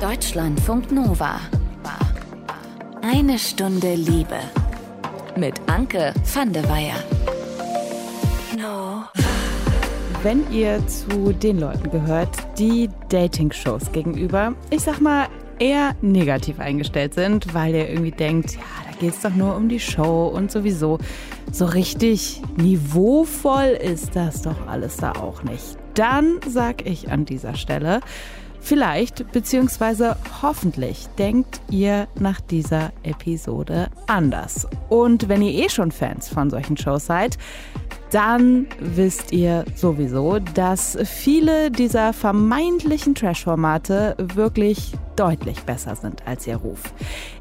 Deutschlandfunk Nova. Eine Stunde Liebe. Mit Anke van der Weyer. Wenn ihr zu den Leuten gehört, die Dating-Shows gegenüber, ich sag mal, eher negativ eingestellt sind, weil ihr irgendwie denkt, ja, da geht's doch nur um die Show und sowieso. So richtig niveauvoll ist das doch alles da auch nicht. Dann sag ich an dieser Stelle, Vielleicht bzw. hoffentlich denkt ihr nach dieser Episode anders. Und wenn ihr eh schon Fans von solchen Shows seid, dann wisst ihr sowieso, dass viele dieser vermeintlichen Trash-Formate wirklich deutlich besser sind als ihr Ruf.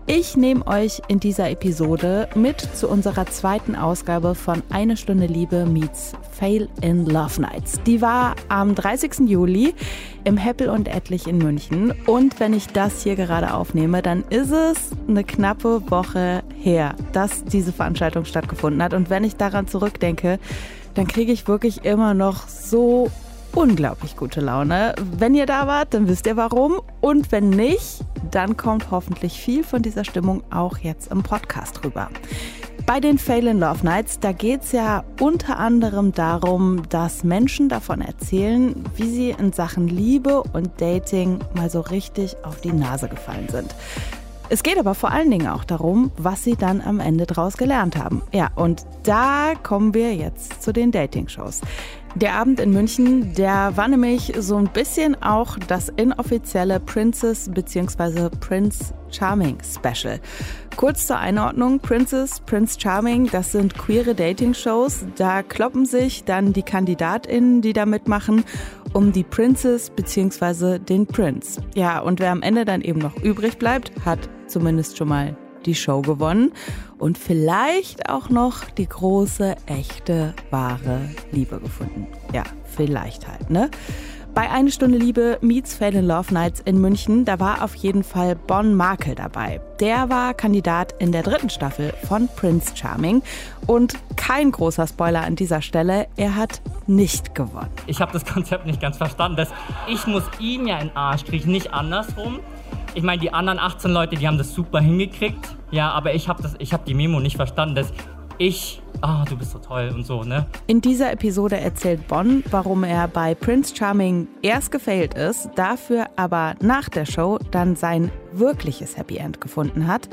Ich nehme euch in dieser Episode mit zu unserer zweiten Ausgabe von Eine Stunde Liebe meets Fail in Love Nights. Die war am 30. Juli im Heppel und Etlich in München. Und wenn ich das hier gerade aufnehme, dann ist es eine knappe Woche her, dass diese Veranstaltung stattgefunden hat. Und wenn ich daran zurückdenke, dann kriege ich wirklich immer noch so unglaublich gute Laune. Wenn ihr da wart, dann wisst ihr warum. Und wenn nicht, dann kommt hoffentlich viel von dieser Stimmung auch jetzt im Podcast rüber. Bei den Fail in Love Nights, da geht es ja unter anderem darum, dass Menschen davon erzählen, wie sie in Sachen Liebe und Dating mal so richtig auf die Nase gefallen sind. Es geht aber vor allen Dingen auch darum, was sie dann am Ende daraus gelernt haben. Ja, und da kommen wir jetzt zu den Dating-Shows. Der Abend in München, der war nämlich so ein bisschen auch das inoffizielle Princess bzw. Prince Charming Special. Kurz zur Einordnung, Princess, Prince Charming, das sind queere Dating-Shows. Da kloppen sich dann die KandidatInnen, die da mitmachen, um die Princess bzw. den Prince. Ja, und wer am Ende dann eben noch übrig bleibt, hat zumindest schon mal die Show gewonnen und vielleicht auch noch die große, echte, wahre Liebe gefunden. Ja, vielleicht halt, ne? Bei Eine Stunde Liebe meets Fail in Love Nights in München, da war auf jeden Fall Bon Markel dabei. Der war Kandidat in der dritten Staffel von Prince Charming. Und kein großer Spoiler an dieser Stelle, er hat nicht gewonnen. Ich habe das Konzept nicht ganz verstanden. Dass ich muss ihm ja in Arsch kriechen, nicht andersrum. Ich meine, die anderen 18 Leute, die haben das super hingekriegt. Ja, aber ich habe hab die Memo nicht verstanden, dass ich ah, du bist so toll und so, ne? In dieser Episode erzählt Bonn, warum er bei Prince Charming erst gefailt ist, dafür aber nach der Show dann sein wirkliches Happy End gefunden hat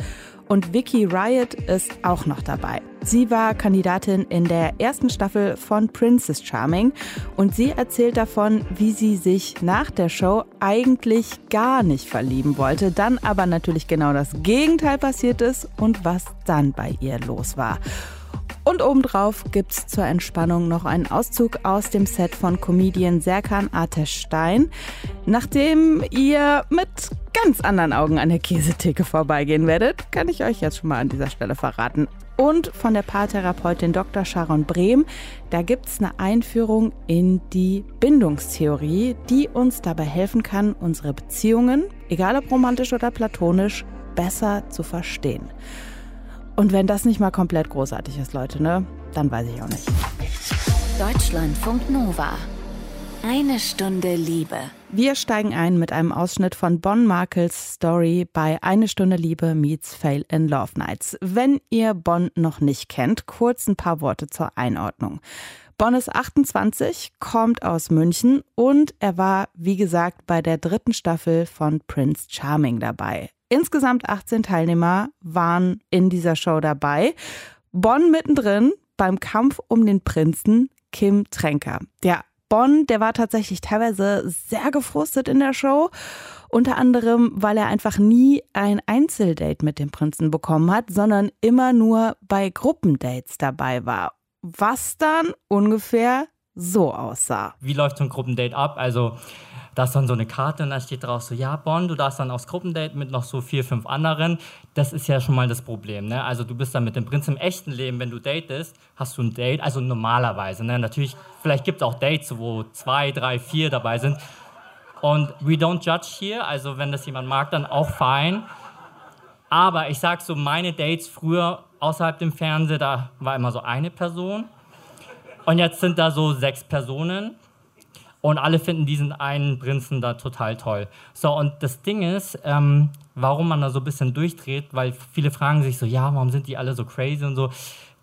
und Vicky Riot ist auch noch dabei. Sie war Kandidatin in der ersten Staffel von Princess Charming und sie erzählt davon, wie sie sich nach der Show eigentlich gar nicht verlieben wollte, dann aber natürlich genau das Gegenteil passiert ist und was dann bei ihr los war. Und obendrauf gibt's zur Entspannung noch einen Auszug aus dem Set von Comedian Serkan Ateş Stein. Nachdem ihr mit ganz anderen Augen an der Käsetheke vorbeigehen werdet, kann ich euch jetzt schon mal an dieser Stelle verraten. Und von der Paartherapeutin Dr. Sharon Brehm, da gibt's eine Einführung in die Bindungstheorie, die uns dabei helfen kann, unsere Beziehungen, egal ob romantisch oder platonisch, besser zu verstehen. Und wenn das nicht mal komplett großartig ist, Leute, ne, dann weiß ich auch nicht. Deutschlandfunk Nova. Eine Stunde Liebe. Wir steigen ein mit einem Ausschnitt von Bon Markels Story bei Eine Stunde Liebe meets Fail in Love Nights. Wenn ihr Bon noch nicht kennt, kurz ein paar Worte zur Einordnung. Bon ist 28, kommt aus München und er war, wie gesagt, bei der dritten Staffel von Prince Charming dabei. Insgesamt 18 Teilnehmer waren in dieser Show dabei. Bonn mittendrin beim Kampf um den Prinzen Kim Tränker. Der Bonn, der war tatsächlich teilweise sehr gefrustet in der Show. Unter anderem, weil er einfach nie ein Einzeldate mit dem Prinzen bekommen hat, sondern immer nur bei Gruppendates dabei war. Was dann ungefähr so aussah. Wie läuft so ein Gruppendate ab? Also da ist dann so eine Karte und da steht drauf so, ja, Bonn, du darfst dann aufs Gruppendate mit noch so vier, fünf anderen. Das ist ja schon mal das Problem. Ne? Also du bist dann mit dem Prinz im echten Leben, wenn du datest, hast du ein Date, also normalerweise. Ne? Natürlich, vielleicht gibt es auch Dates, wo zwei, drei, vier dabei sind. Und we don't judge hier, also wenn das jemand mag, dann auch fein. Aber ich sag so, meine Dates früher außerhalb dem Fernsehen, da war immer so eine Person. Und jetzt sind da so sechs Personen. Und alle finden diesen einen Prinzen da total toll. So, und das Ding ist, ähm, warum man da so ein bisschen durchdreht, weil viele fragen sich so, ja, warum sind die alle so crazy und so.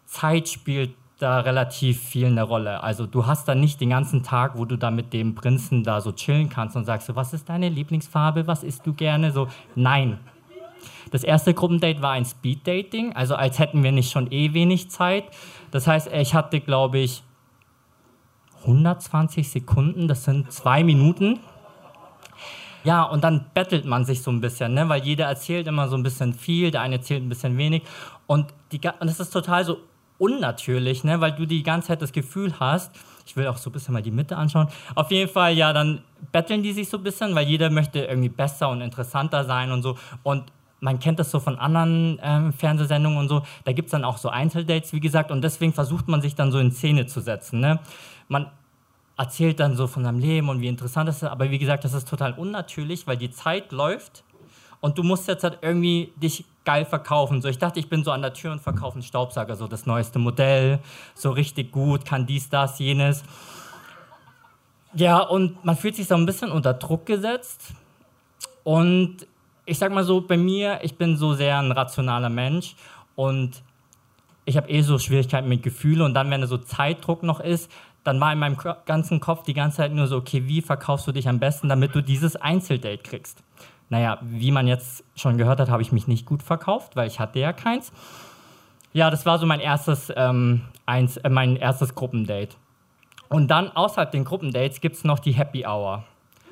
Zeit spielt da relativ viel eine Rolle. Also du hast da nicht den ganzen Tag, wo du da mit dem Prinzen da so chillen kannst und sagst so, was ist deine Lieblingsfarbe, was isst du gerne? So, nein. Das erste Gruppendate war ein Speed-Dating, also als hätten wir nicht schon eh wenig Zeit. Das heißt, ich hatte, glaube ich, 120 Sekunden, das sind zwei Minuten. Ja, und dann bettelt man sich so ein bisschen, ne? weil jeder erzählt immer so ein bisschen viel, der eine erzählt ein bisschen wenig. Und, die, und das ist total so unnatürlich, ne? weil du die ganze Zeit das Gefühl hast, ich will auch so ein bisschen mal die Mitte anschauen. Auf jeden Fall, ja, dann betteln die sich so ein bisschen, weil jeder möchte irgendwie besser und interessanter sein und so. Und man kennt das so von anderen ähm, Fernsehsendungen und so. Da gibt es dann auch so Einzeldates, wie gesagt. Und deswegen versucht man sich dann so in Szene zu setzen. Ne? Man erzählt dann so von seinem Leben und wie interessant es ist, aber wie gesagt, das ist total unnatürlich, weil die Zeit läuft und du musst jetzt halt irgendwie dich geil verkaufen. So, ich dachte, ich bin so an der Tür und verkaufe einen Staubsauger, so das neueste Modell, so richtig gut, kann dies, das, jenes. Ja, und man fühlt sich so ein bisschen unter Druck gesetzt. Und ich sag mal so, bei mir, ich bin so sehr ein rationaler Mensch und ich habe eh so Schwierigkeiten mit Gefühlen und dann, wenn da so Zeitdruck noch ist, dann war in meinem ganzen Kopf die ganze Zeit nur so, okay, wie verkaufst du dich am besten, damit du dieses Einzeldate kriegst? Naja, wie man jetzt schon gehört hat, habe ich mich nicht gut verkauft, weil ich hatte ja keins. Ja, das war so mein erstes, ähm, eins, äh, mein erstes Gruppendate. Und dann außerhalb den Gruppendates gibt es noch die Happy Hour.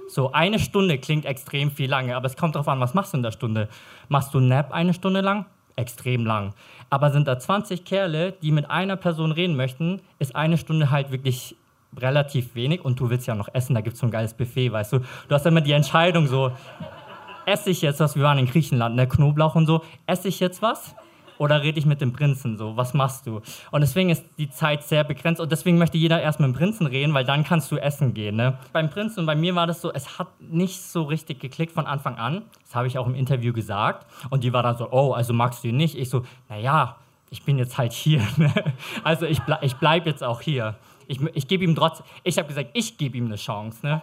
So eine Stunde klingt extrem viel lange, aber es kommt darauf an, was machst du in der Stunde? Machst du Nap eine Stunde lang? Extrem lang. Aber sind da 20 Kerle, die mit einer Person reden möchten, ist eine Stunde halt wirklich relativ wenig. Und du willst ja noch essen, da gibt es so ein geiles Buffet, weißt du. Du hast immer die Entscheidung so, esse ich jetzt was, wir waren in Griechenland, ne, Knoblauch und so, esse ich jetzt was oder rede ich mit dem Prinzen so? Was machst du? Und deswegen ist die Zeit sehr begrenzt und deswegen möchte jeder erst mit dem Prinzen reden, weil dann kannst du essen gehen. Ne? Beim Prinzen und bei mir war das so, es hat nicht so richtig geklickt von Anfang an. Das habe ich auch im Interview gesagt. Und die war dann so, oh, also magst du ihn nicht? Ich so, naja, ich bin jetzt halt hier. Ne? Also ich, ble ich bleibe jetzt auch hier. Ich, ich gebe ihm trotzdem, ich habe gesagt, ich gebe ihm eine Chance. Ne?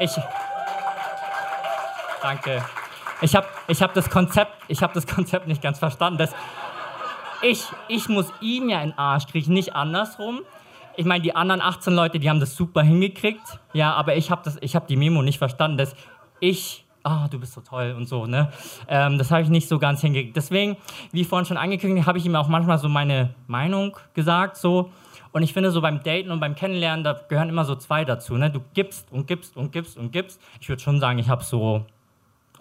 Ich. Danke. Ich habe ich hab das, Konzept, hab das Konzept nicht ganz verstanden. Das, ich, ich muss ihm ja in den Arsch kriegen, nicht andersrum. Ich meine, die anderen 18 Leute, die haben das super hingekriegt. Ja, aber ich habe hab die Memo nicht verstanden, dass ich ah, du bist so toll und so, ne? Ähm, das habe ich nicht so ganz hingekriegt. Deswegen, wie vorhin schon angekündigt, habe ich ihm auch manchmal so meine Meinung gesagt, so. Und ich finde, so beim Daten und beim Kennenlernen, da gehören immer so zwei dazu, ne? Du gibst und gibst und gibst und gibst. Ich würde schon sagen, ich habe so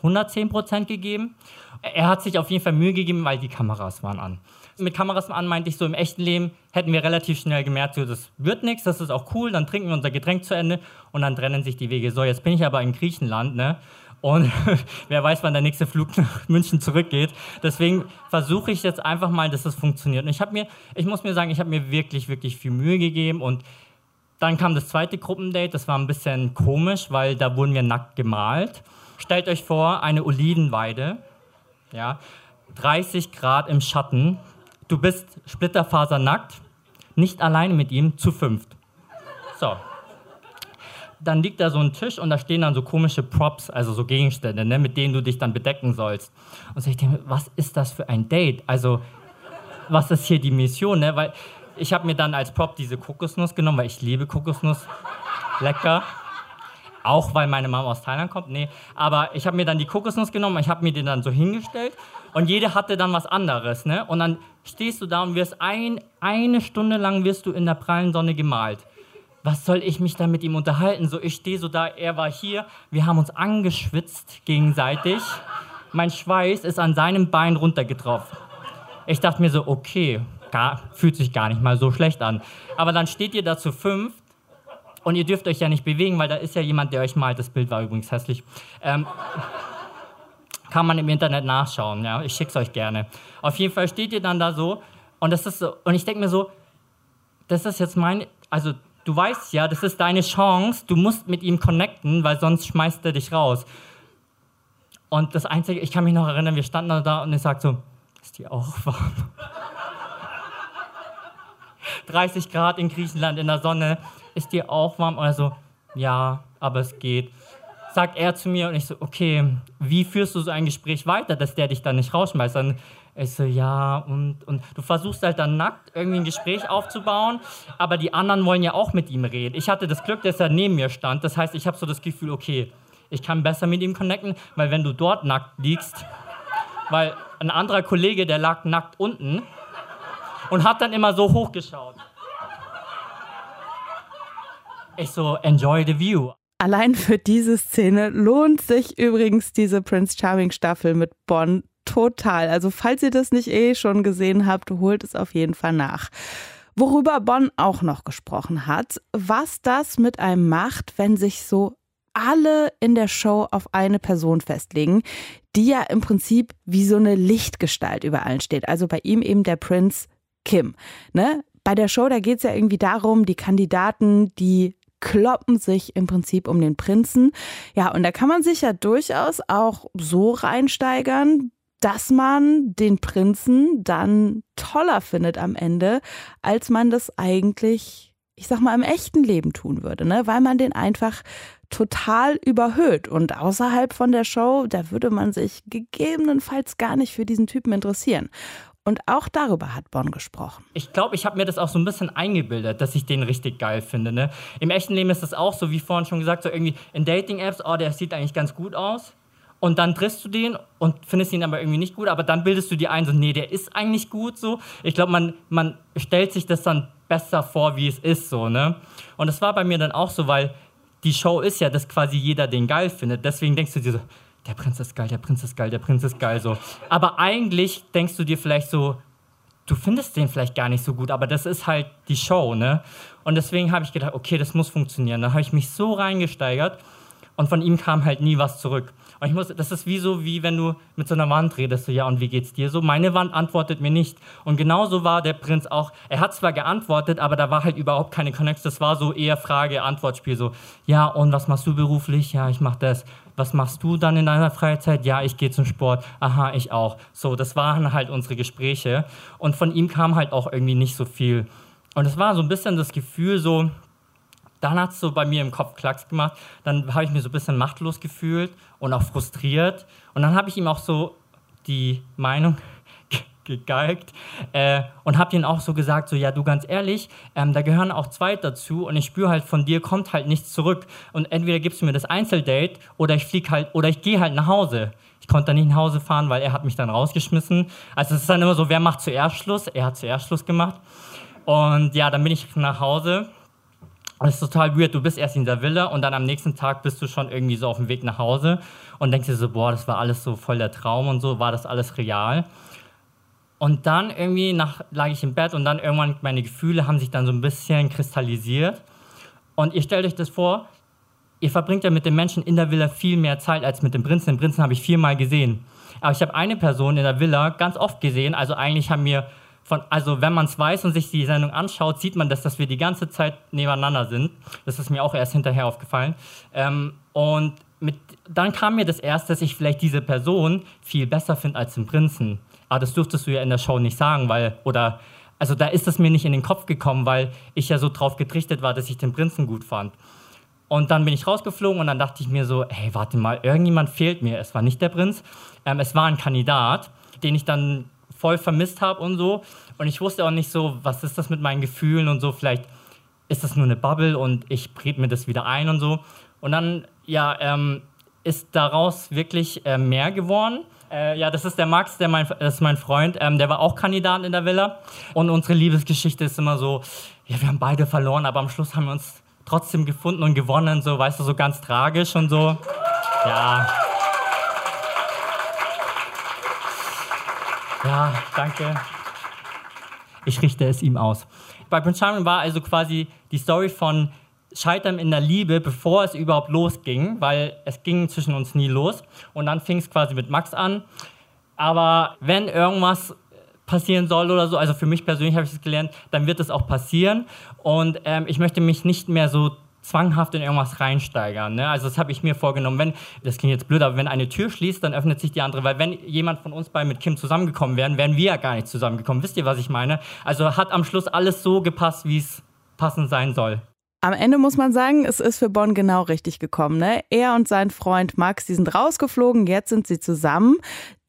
110 Prozent gegeben. Er hat sich auf jeden Fall Mühe gegeben, weil die Kameras waren an. Mit Kameras an meinte ich so, im echten Leben hätten wir relativ schnell gemerkt, so, das wird nichts, das ist auch cool, dann trinken wir unser Getränk zu Ende und dann trennen sich die Wege. So, jetzt bin ich aber in Griechenland, ne? Und wer weiß, wann der nächste Flug nach München zurückgeht. Deswegen versuche ich jetzt einfach mal, dass das funktioniert. Und ich habe mir, ich muss mir sagen, ich habe mir wirklich, wirklich viel Mühe gegeben und dann kam das zweite Gruppendate, das war ein bisschen komisch, weil da wurden wir nackt gemalt. Stellt euch vor, eine Olivenweide, ja, 30 Grad im Schatten. Du bist splitterfasernackt, nicht alleine mit ihm, zu fünft. So. Dann liegt da so ein Tisch und da stehen dann so komische Props, also so Gegenstände, ne, mit denen du dich dann bedecken sollst. Und so ich denke, was ist das für ein Date? Also, was ist hier die Mission? Ne? Weil ich habe mir dann als Prop diese Kokosnuss genommen, weil ich liebe Kokosnuss. Lecker. Auch weil meine Mama aus Thailand kommt? Nee. Aber ich habe mir dann die Kokosnuss genommen, ich habe mir den dann so hingestellt und jede hatte dann was anderes. Ne? Und dann stehst du da und wirst ein, eine Stunde lang wirst du in der prallen Sonne gemalt. Was soll ich mich da mit ihm unterhalten? So, ich stehe so da, er war hier, wir haben uns angeschwitzt gegenseitig. Mein Schweiß ist an seinem Bein runtergetroffen. Ich dachte mir so, okay, gar, fühlt sich gar nicht mal so schlecht an. Aber dann steht ihr da zu fünf und ihr dürft euch ja nicht bewegen, weil da ist ja jemand, der euch malt. Das Bild war übrigens hässlich. Ähm, kann man im Internet nachschauen. Ja? Ich schick's euch gerne. Auf jeden Fall steht ihr dann da so und das ist so, und ich denke mir so, das ist jetzt mein, also du weißt ja, das ist deine Chance, du musst mit ihm connecten, weil sonst schmeißt er dich raus. Und das Einzige, ich kann mich noch erinnern, wir standen da und er sagt so, ist die auch warm? 30 Grad in Griechenland in der Sonne. ist dir auch warm? Und er so, ja, aber es geht. Sagt er zu mir und ich so, okay, wie führst du so ein Gespräch weiter, dass der dich dann nicht rausschmeißt? Dann ich so, ja, und, und du versuchst halt dann nackt irgendwie ein Gespräch aufzubauen, aber die anderen wollen ja auch mit ihm reden. Ich hatte das Glück, dass er neben mir stand. Das heißt, ich habe so das Gefühl, okay, ich kann besser mit ihm connecten, weil wenn du dort nackt liegst, weil ein anderer Kollege, der lag nackt unten und hat dann immer so hochgeschaut. Ich so, enjoy the view. Allein für diese Szene lohnt sich übrigens diese Prince Charming Staffel mit Bonn total. Also falls ihr das nicht eh schon gesehen habt, holt es auf jeden Fall nach. Worüber Bonn auch noch gesprochen hat, was das mit einem macht, wenn sich so alle in der Show auf eine Person festlegen, die ja im Prinzip wie so eine Lichtgestalt über allen steht. Also bei ihm eben der Prinz Kim. Ne? Bei der Show, da geht es ja irgendwie darum, die Kandidaten, die kloppen sich im Prinzip um den Prinzen. Ja, und da kann man sich ja durchaus auch so reinsteigern, dass man den Prinzen dann toller findet am Ende, als man das eigentlich, ich sag mal, im echten Leben tun würde, ne? Weil man den einfach total überhöht. Und außerhalb von der Show, da würde man sich gegebenenfalls gar nicht für diesen Typen interessieren. Und auch darüber hat Bonn gesprochen. Ich glaube, ich habe mir das auch so ein bisschen eingebildet, dass ich den richtig geil finde. Ne? Im echten Leben ist das auch so, wie vorhin schon gesagt, so irgendwie in Dating-Apps, oh, der sieht eigentlich ganz gut aus. Und dann triffst du den und findest ihn aber irgendwie nicht gut, aber dann bildest du dir ein, so, nee, der ist eigentlich gut so. Ich glaube, man, man stellt sich das dann besser vor, wie es ist, so, ne? Und das war bei mir dann auch so, weil die Show ist ja, dass quasi jeder den geil findet. Deswegen denkst du dir so, der Prinz ist geil, der Prinz ist geil, der Prinz ist geil, so. Aber eigentlich denkst du dir vielleicht so, du findest den vielleicht gar nicht so gut, aber das ist halt die Show, ne? Und deswegen habe ich gedacht, okay, das muss funktionieren. Da habe ich mich so reingesteigert und von ihm kam halt nie was zurück. Und ich muss, das ist wie so, wie wenn du mit so einer Wand redest, so, ja, und wie geht's dir so? Meine Wand antwortet mir nicht. Und genauso war der Prinz auch. Er hat zwar geantwortet, aber da war halt überhaupt keine Connection. Das war so eher Frage-Antwort-Spiel, so, ja, und was machst du beruflich? Ja, ich mach das. Was machst du dann in deiner Freizeit? Ja, ich gehe zum Sport. Aha, ich auch. So, das waren halt unsere Gespräche. Und von ihm kam halt auch irgendwie nicht so viel. Und es war so ein bisschen das Gefühl, so, dann hat es so bei mir im Kopf Klacks gemacht. Dann habe ich mich so ein bisschen machtlos gefühlt und auch frustriert. Und dann habe ich ihm auch so die Meinung gegeigt äh, und habe ihm auch so gesagt, so ja, du ganz ehrlich, ähm, da gehören auch zwei dazu und ich spüre halt von dir kommt halt nichts zurück und entweder gibst du mir das Einzeldate oder ich fliege halt oder ich gehe halt nach Hause. Ich konnte dann nicht nach Hause fahren, weil er hat mich dann rausgeschmissen. Also es ist dann immer so, wer macht zuerst Schluss? Er hat zuerst Schluss gemacht. Und ja, dann bin ich nach Hause es ist total weird, du bist erst in der Villa und dann am nächsten Tag bist du schon irgendwie so auf dem Weg nach Hause und denkst dir so, boah, das war alles so voll der Traum und so, war das alles real? Und dann irgendwie nach, lag ich im Bett und dann irgendwann meine Gefühle haben sich dann so ein bisschen kristallisiert. Und ihr stellt euch das vor, ihr verbringt ja mit den Menschen in der Villa viel mehr Zeit als mit dem Prinzen. Den Prinzen habe ich viermal gesehen. Aber ich habe eine Person in der Villa ganz oft gesehen. Also eigentlich haben wir von, also wenn man es weiß und sich die Sendung anschaut, sieht man, dass, dass wir die ganze Zeit nebeneinander sind. Das ist mir auch erst hinterher aufgefallen. Ähm, und mit, dann kam mir das erst, dass ich vielleicht diese Person viel besser finde als den Prinzen. Aber das durftest du ja in der Show nicht sagen, weil, oder, also da ist es mir nicht in den Kopf gekommen, weil ich ja so drauf getrichtert war, dass ich den Prinzen gut fand. Und dann bin ich rausgeflogen und dann dachte ich mir so, hey, warte mal, irgendjemand fehlt mir. Es war nicht der Prinz, ähm, es war ein Kandidat, den ich dann voll vermisst habe und so. Und ich wusste auch nicht so, was ist das mit meinen Gefühlen und so. Vielleicht ist das nur eine Bubble und ich brete mir das wieder ein und so. Und dann, ja, ähm, ist daraus wirklich äh, mehr geworden. Äh, ja, das ist der Max, der mein, das ist mein Freund. Ähm, der war auch Kandidat in der Villa. Und unsere Liebesgeschichte ist immer so, ja, wir haben beide verloren, aber am Schluss haben wir uns trotzdem gefunden und gewonnen. So, weißt du, so ganz tragisch und so. Ja. Ja, danke. Ich richte es ihm aus. Bei Prince Charming war also quasi die Story von Scheitern in der Liebe, bevor es überhaupt losging, weil es ging zwischen uns nie los. Und dann fing es quasi mit Max an. Aber wenn irgendwas passieren soll oder so, also für mich persönlich habe ich es gelernt, dann wird es auch passieren. Und ähm, ich möchte mich nicht mehr so zwanghaft in irgendwas reinsteigern. Ne? Also das habe ich mir vorgenommen. Wenn, das klingt jetzt blöd, aber wenn eine Tür schließt, dann öffnet sich die andere. Weil wenn jemand von uns beiden mit Kim zusammengekommen wären, wären wir ja gar nicht zusammengekommen. Wisst ihr, was ich meine? Also hat am Schluss alles so gepasst, wie es passend sein soll. Am Ende muss man sagen, es ist für Bonn genau richtig gekommen. Ne? Er und sein Freund Max, die sind rausgeflogen, jetzt sind sie zusammen.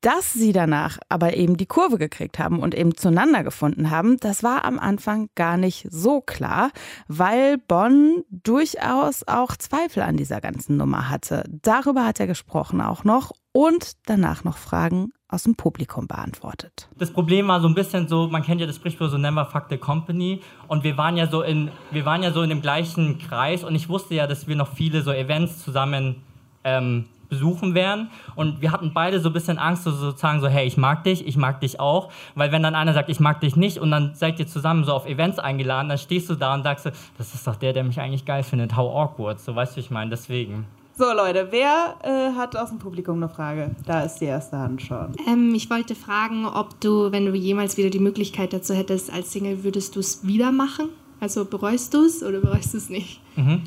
Dass sie danach aber eben die Kurve gekriegt haben und eben zueinander gefunden haben, das war am Anfang gar nicht so klar, weil Bonn durchaus auch Zweifel an dieser ganzen Nummer hatte. Darüber hat er gesprochen auch noch und danach noch Fragen aus dem Publikum beantwortet. Das Problem war so ein bisschen so, man kennt ja das Sprichwort so Never Fuck the Company und wir waren ja so in, wir waren ja so in dem gleichen Kreis und ich wusste ja, dass wir noch viele so Events zusammen ähm, besuchen werden. Und wir hatten beide so ein bisschen Angst, so sozusagen so, hey, ich mag dich, ich mag dich auch. Weil wenn dann einer sagt, ich mag dich nicht und dann seid ihr zusammen so auf Events eingeladen, dann stehst du da und sagst, das ist doch der, der mich eigentlich geil findet. How awkward. So weißt du, ich meine, deswegen. So Leute, wer äh, hat aus dem Publikum eine Frage? Da ist die erste Hand schon. Ähm, ich wollte fragen, ob du, wenn du jemals wieder die Möglichkeit dazu hättest als Single, würdest du es wieder machen? Also bereust du es oder bereust du es nicht? Mhm.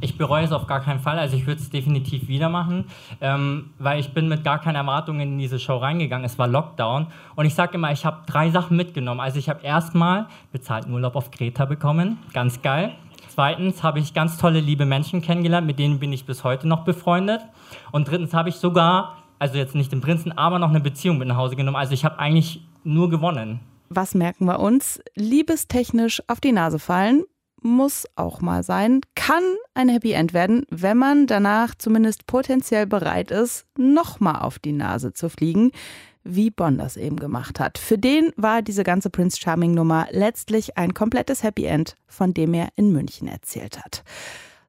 Ich bereue es auf gar keinen Fall. Also ich würde es definitiv wieder machen, ähm, weil ich bin mit gar keinen Erwartungen in diese Show reingegangen. Es war Lockdown und ich sage immer, ich habe drei Sachen mitgenommen. Also ich habe erstmal bezahlten Urlaub auf Kreta bekommen, ganz geil. Zweitens habe ich ganz tolle, liebe Menschen kennengelernt, mit denen bin ich bis heute noch befreundet. Und drittens habe ich sogar, also jetzt nicht den Prinzen, aber noch eine Beziehung mit nach Hause genommen. Also ich habe eigentlich nur gewonnen. Was merken wir uns? Liebestechnisch auf die Nase fallen muss auch mal sein, kann ein Happy End werden, wenn man danach zumindest potenziell bereit ist, nochmal auf die Nase zu fliegen, wie Bonn das eben gemacht hat. Für den war diese ganze Prince Charming Nummer letztlich ein komplettes Happy End, von dem er in München erzählt hat.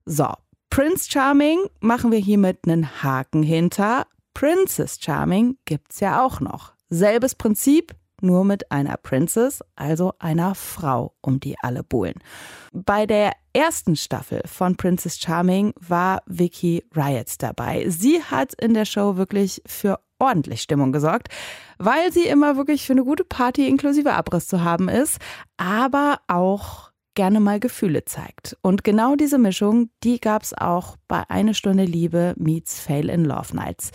So, Prince Charming machen wir hiermit einen Haken hinter. Princess Charming gibt's ja auch noch. Selbes Prinzip, nur mit einer Princess, also einer Frau, um die alle buhlen. Bei der ersten Staffel von Princess Charming war Vicky Riots dabei. Sie hat in der Show wirklich für ordentlich Stimmung gesorgt, weil sie immer wirklich für eine gute Party inklusive Abriss zu haben ist, aber auch gerne mal Gefühle zeigt. Und genau diese Mischung, die gab es auch bei Eine Stunde Liebe meets Fail in Love Nights.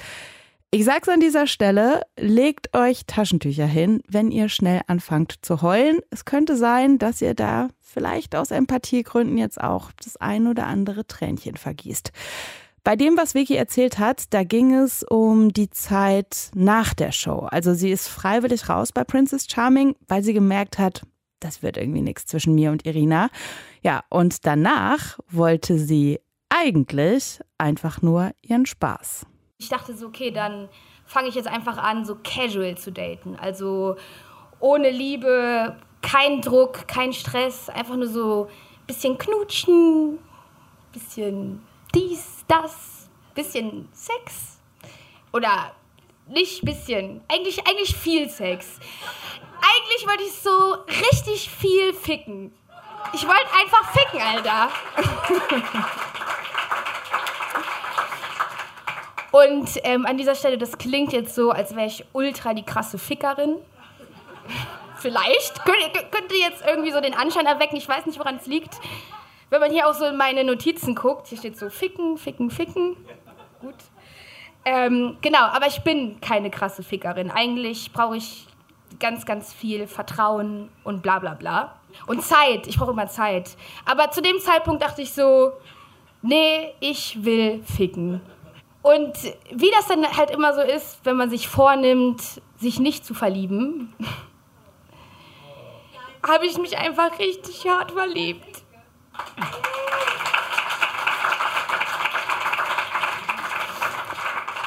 Ich sag's an dieser Stelle, legt euch Taschentücher hin, wenn ihr schnell anfangt zu heulen. Es könnte sein, dass ihr da vielleicht aus Empathiegründen jetzt auch das ein oder andere Tränchen vergießt. Bei dem, was Vicky erzählt hat, da ging es um die Zeit nach der Show. Also sie ist freiwillig raus bei Princess Charming, weil sie gemerkt hat, das wird irgendwie nichts zwischen mir und Irina. Ja, und danach wollte sie eigentlich einfach nur ihren Spaß. Ich dachte so, okay, dann fange ich jetzt einfach an, so casual zu daten. Also ohne Liebe, kein Druck, kein Stress, einfach nur so ein bisschen knutschen, bisschen dies, das, bisschen Sex. Oder nicht bisschen, eigentlich, eigentlich viel Sex. Eigentlich wollte ich so richtig viel ficken. Ich wollte einfach ficken, Alter. Und ähm, an dieser Stelle, das klingt jetzt so, als wäre ich ultra die krasse Fickerin. Vielleicht. Könnte, könnte jetzt irgendwie so den Anschein erwecken. Ich weiß nicht, woran es liegt. Wenn man hier auch so in meine Notizen guckt, hier steht so ficken, ficken, ficken. Gut. Ähm, genau, aber ich bin keine krasse Fickerin. Eigentlich brauche ich ganz, ganz viel Vertrauen und bla bla bla. Und Zeit. Ich brauche immer Zeit. Aber zu dem Zeitpunkt dachte ich so, nee, ich will ficken. Und wie das dann halt immer so ist, wenn man sich vornimmt, sich nicht zu verlieben, habe ich mich einfach richtig hart verliebt.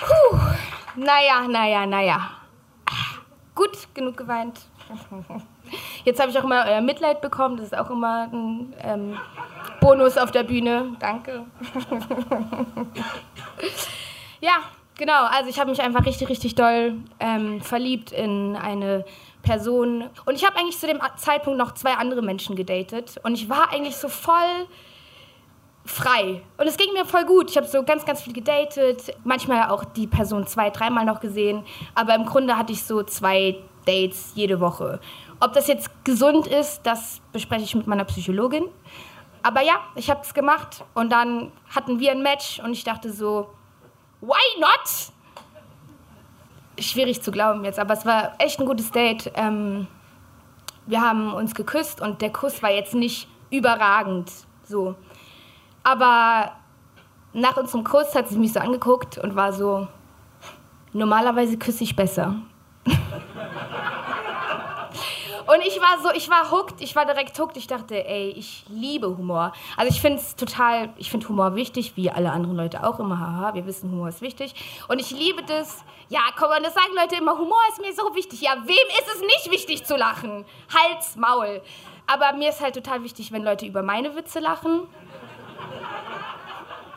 Puh, naja, naja, naja. Gut, genug geweint. Jetzt habe ich auch immer euer Mitleid bekommen. Das ist auch immer ein ähm, Bonus auf der Bühne. Danke. Ja, genau. Also ich habe mich einfach richtig, richtig doll ähm, verliebt in eine Person. Und ich habe eigentlich zu dem Zeitpunkt noch zwei andere Menschen gedatet. Und ich war eigentlich so voll frei. Und es ging mir voll gut. Ich habe so ganz, ganz viel gedatet. Manchmal auch die Person zwei, dreimal noch gesehen. Aber im Grunde hatte ich so zwei Dates jede Woche. Ob das jetzt gesund ist, das bespreche ich mit meiner Psychologin. Aber ja, ich habe es gemacht und dann hatten wir ein Match und ich dachte so, Why not? Schwierig zu glauben jetzt, aber es war echt ein gutes Date. Ähm, wir haben uns geküsst und der Kuss war jetzt nicht überragend. So. Aber nach unserem Kuss hat sie mich so angeguckt und war so, normalerweise küsse ich besser. Und ich war so, ich war hooked, ich war direkt hooked. Ich dachte, ey, ich liebe Humor. Also ich finde es total, ich finde Humor wichtig, wie alle anderen Leute auch immer. Haha, wir wissen, Humor ist wichtig. Und ich liebe das. Ja, komm, und das sagen Leute immer, Humor ist mir so wichtig. Ja, wem ist es nicht wichtig zu lachen? Hals, Maul. Aber mir ist halt total wichtig, wenn Leute über meine Witze lachen.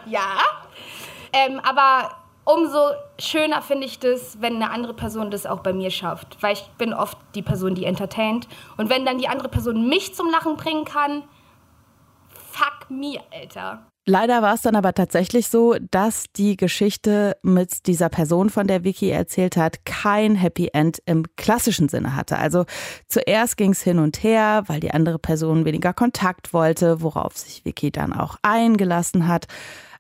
Ja. Ähm, aber umso schöner finde ich das, wenn eine andere Person das auch bei mir schafft. Weil ich bin oft die Person, die entertaint. Und wenn dann die andere Person mich zum Lachen bringen kann, fuck me, Alter. Leider war es dann aber tatsächlich so, dass die Geschichte mit dieser Person, von der Vicky erzählt hat, kein Happy End im klassischen Sinne hatte. Also zuerst ging es hin und her, weil die andere Person weniger Kontakt wollte, worauf sich Vicky dann auch eingelassen hat.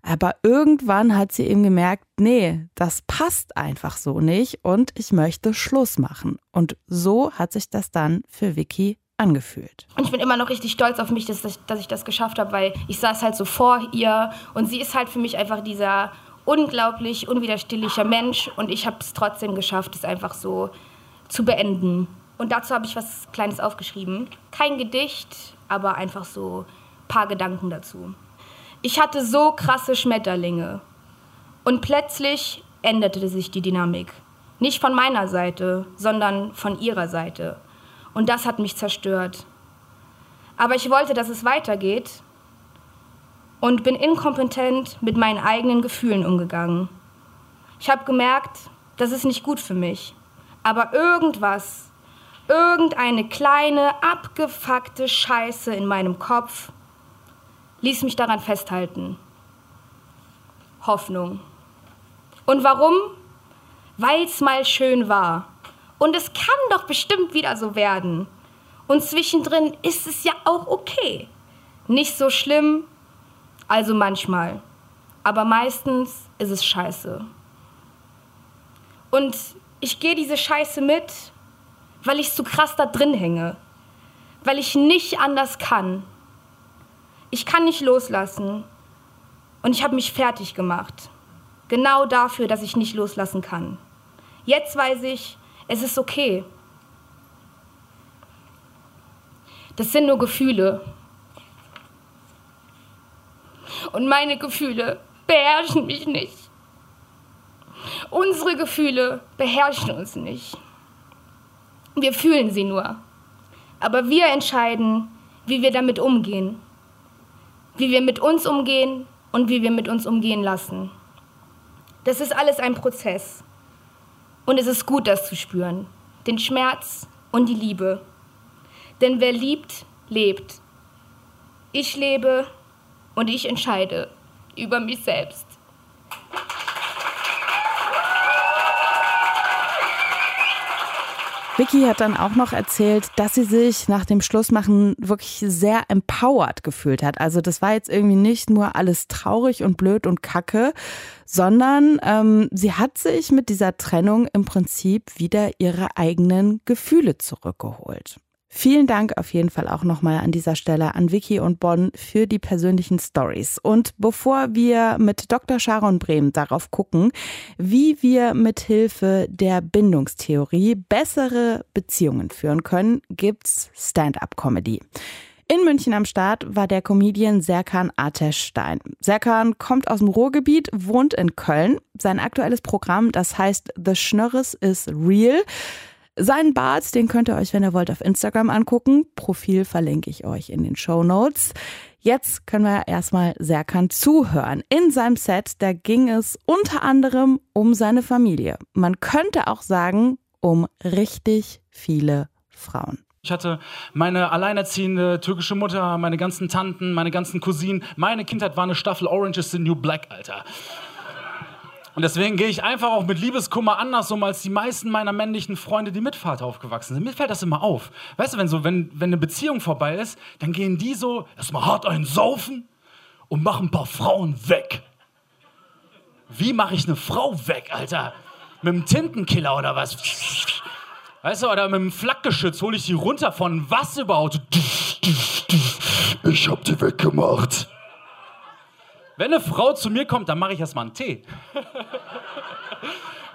Aber irgendwann hat sie eben gemerkt, nee, das passt einfach so nicht und ich möchte Schluss machen. Und so hat sich das dann für Vicky angefühlt. Und ich bin immer noch richtig stolz auf mich, dass, dass ich das geschafft habe, weil ich saß halt so vor ihr und sie ist halt für mich einfach dieser unglaublich unwiderstehlicher Mensch und ich habe es trotzdem geschafft, es einfach so zu beenden. Und dazu habe ich was Kleines aufgeschrieben. Kein Gedicht, aber einfach so ein paar Gedanken dazu. Ich hatte so krasse Schmetterlinge. Und plötzlich änderte sich die Dynamik. Nicht von meiner Seite, sondern von ihrer Seite. Und das hat mich zerstört. Aber ich wollte, dass es weitergeht und bin inkompetent mit meinen eigenen Gefühlen umgegangen. Ich habe gemerkt, das ist nicht gut für mich. Aber irgendwas, irgendeine kleine, abgefuckte Scheiße in meinem Kopf ließ mich daran festhalten. Hoffnung. Und warum? Weil es mal schön war. Und es kann doch bestimmt wieder so werden. Und zwischendrin ist es ja auch okay. Nicht so schlimm, also manchmal. Aber meistens ist es scheiße. Und ich gehe diese Scheiße mit, weil ich so krass da drin hänge. Weil ich nicht anders kann ich kann nicht loslassen. Und ich habe mich fertig gemacht. Genau dafür, dass ich nicht loslassen kann. Jetzt weiß ich, es ist okay. Das sind nur Gefühle. Und meine Gefühle beherrschen mich nicht. Unsere Gefühle beherrschen uns nicht. Wir fühlen sie nur. Aber wir entscheiden, wie wir damit umgehen wie wir mit uns umgehen und wie wir mit uns umgehen lassen. Das ist alles ein Prozess. Und es ist gut, das zu spüren. Den Schmerz und die Liebe. Denn wer liebt, lebt. Ich lebe und ich entscheide über mich selbst. Vicky hat dann auch noch erzählt, dass sie sich nach dem Schlussmachen wirklich sehr empowered gefühlt hat. Also das war jetzt irgendwie nicht nur alles traurig und blöd und kacke, sondern ähm, sie hat sich mit dieser Trennung im Prinzip wieder ihre eigenen Gefühle zurückgeholt. Vielen Dank auf jeden Fall auch nochmal an dieser Stelle an Vicky und Bonn für die persönlichen Stories. Und bevor wir mit Dr. Sharon Brehm darauf gucken, wie wir mit Hilfe der Bindungstheorie bessere Beziehungen führen können, gibt's Stand-up-Comedy. In München am Start war der Comedian Serkan Ateşstein. Serkan kommt aus dem Ruhrgebiet, wohnt in Köln. Sein aktuelles Programm, das heißt The Schnörres is Real. Seinen Bart, den könnt ihr euch, wenn ihr wollt, auf Instagram angucken. Profil verlinke ich euch in den Show Notes. Jetzt können wir erstmal Serkan zuhören. In seinem Set, da ging es unter anderem um seine Familie. Man könnte auch sagen, um richtig viele Frauen. Ich hatte meine alleinerziehende türkische Mutter, meine ganzen Tanten, meine ganzen Cousinen. Meine Kindheit war eine Staffel Orange is the New Black, Alter. Und deswegen gehe ich einfach auch mit Liebeskummer anders um als die meisten meiner männlichen Freunde, die mit Vater aufgewachsen sind. Mir fällt das immer auf. Weißt du, wenn, so, wenn, wenn eine Beziehung vorbei ist, dann gehen die so erstmal hart einen saufen und machen ein paar Frauen weg. Wie mache ich eine Frau weg, Alter? Mit einem Tintenkiller oder was? Weißt du, oder mit einem Flakgeschütz hole ich die runter von was überhaupt? Ich hab die weggemacht. Wenn eine Frau zu mir kommt, dann mache ich erstmal einen Tee.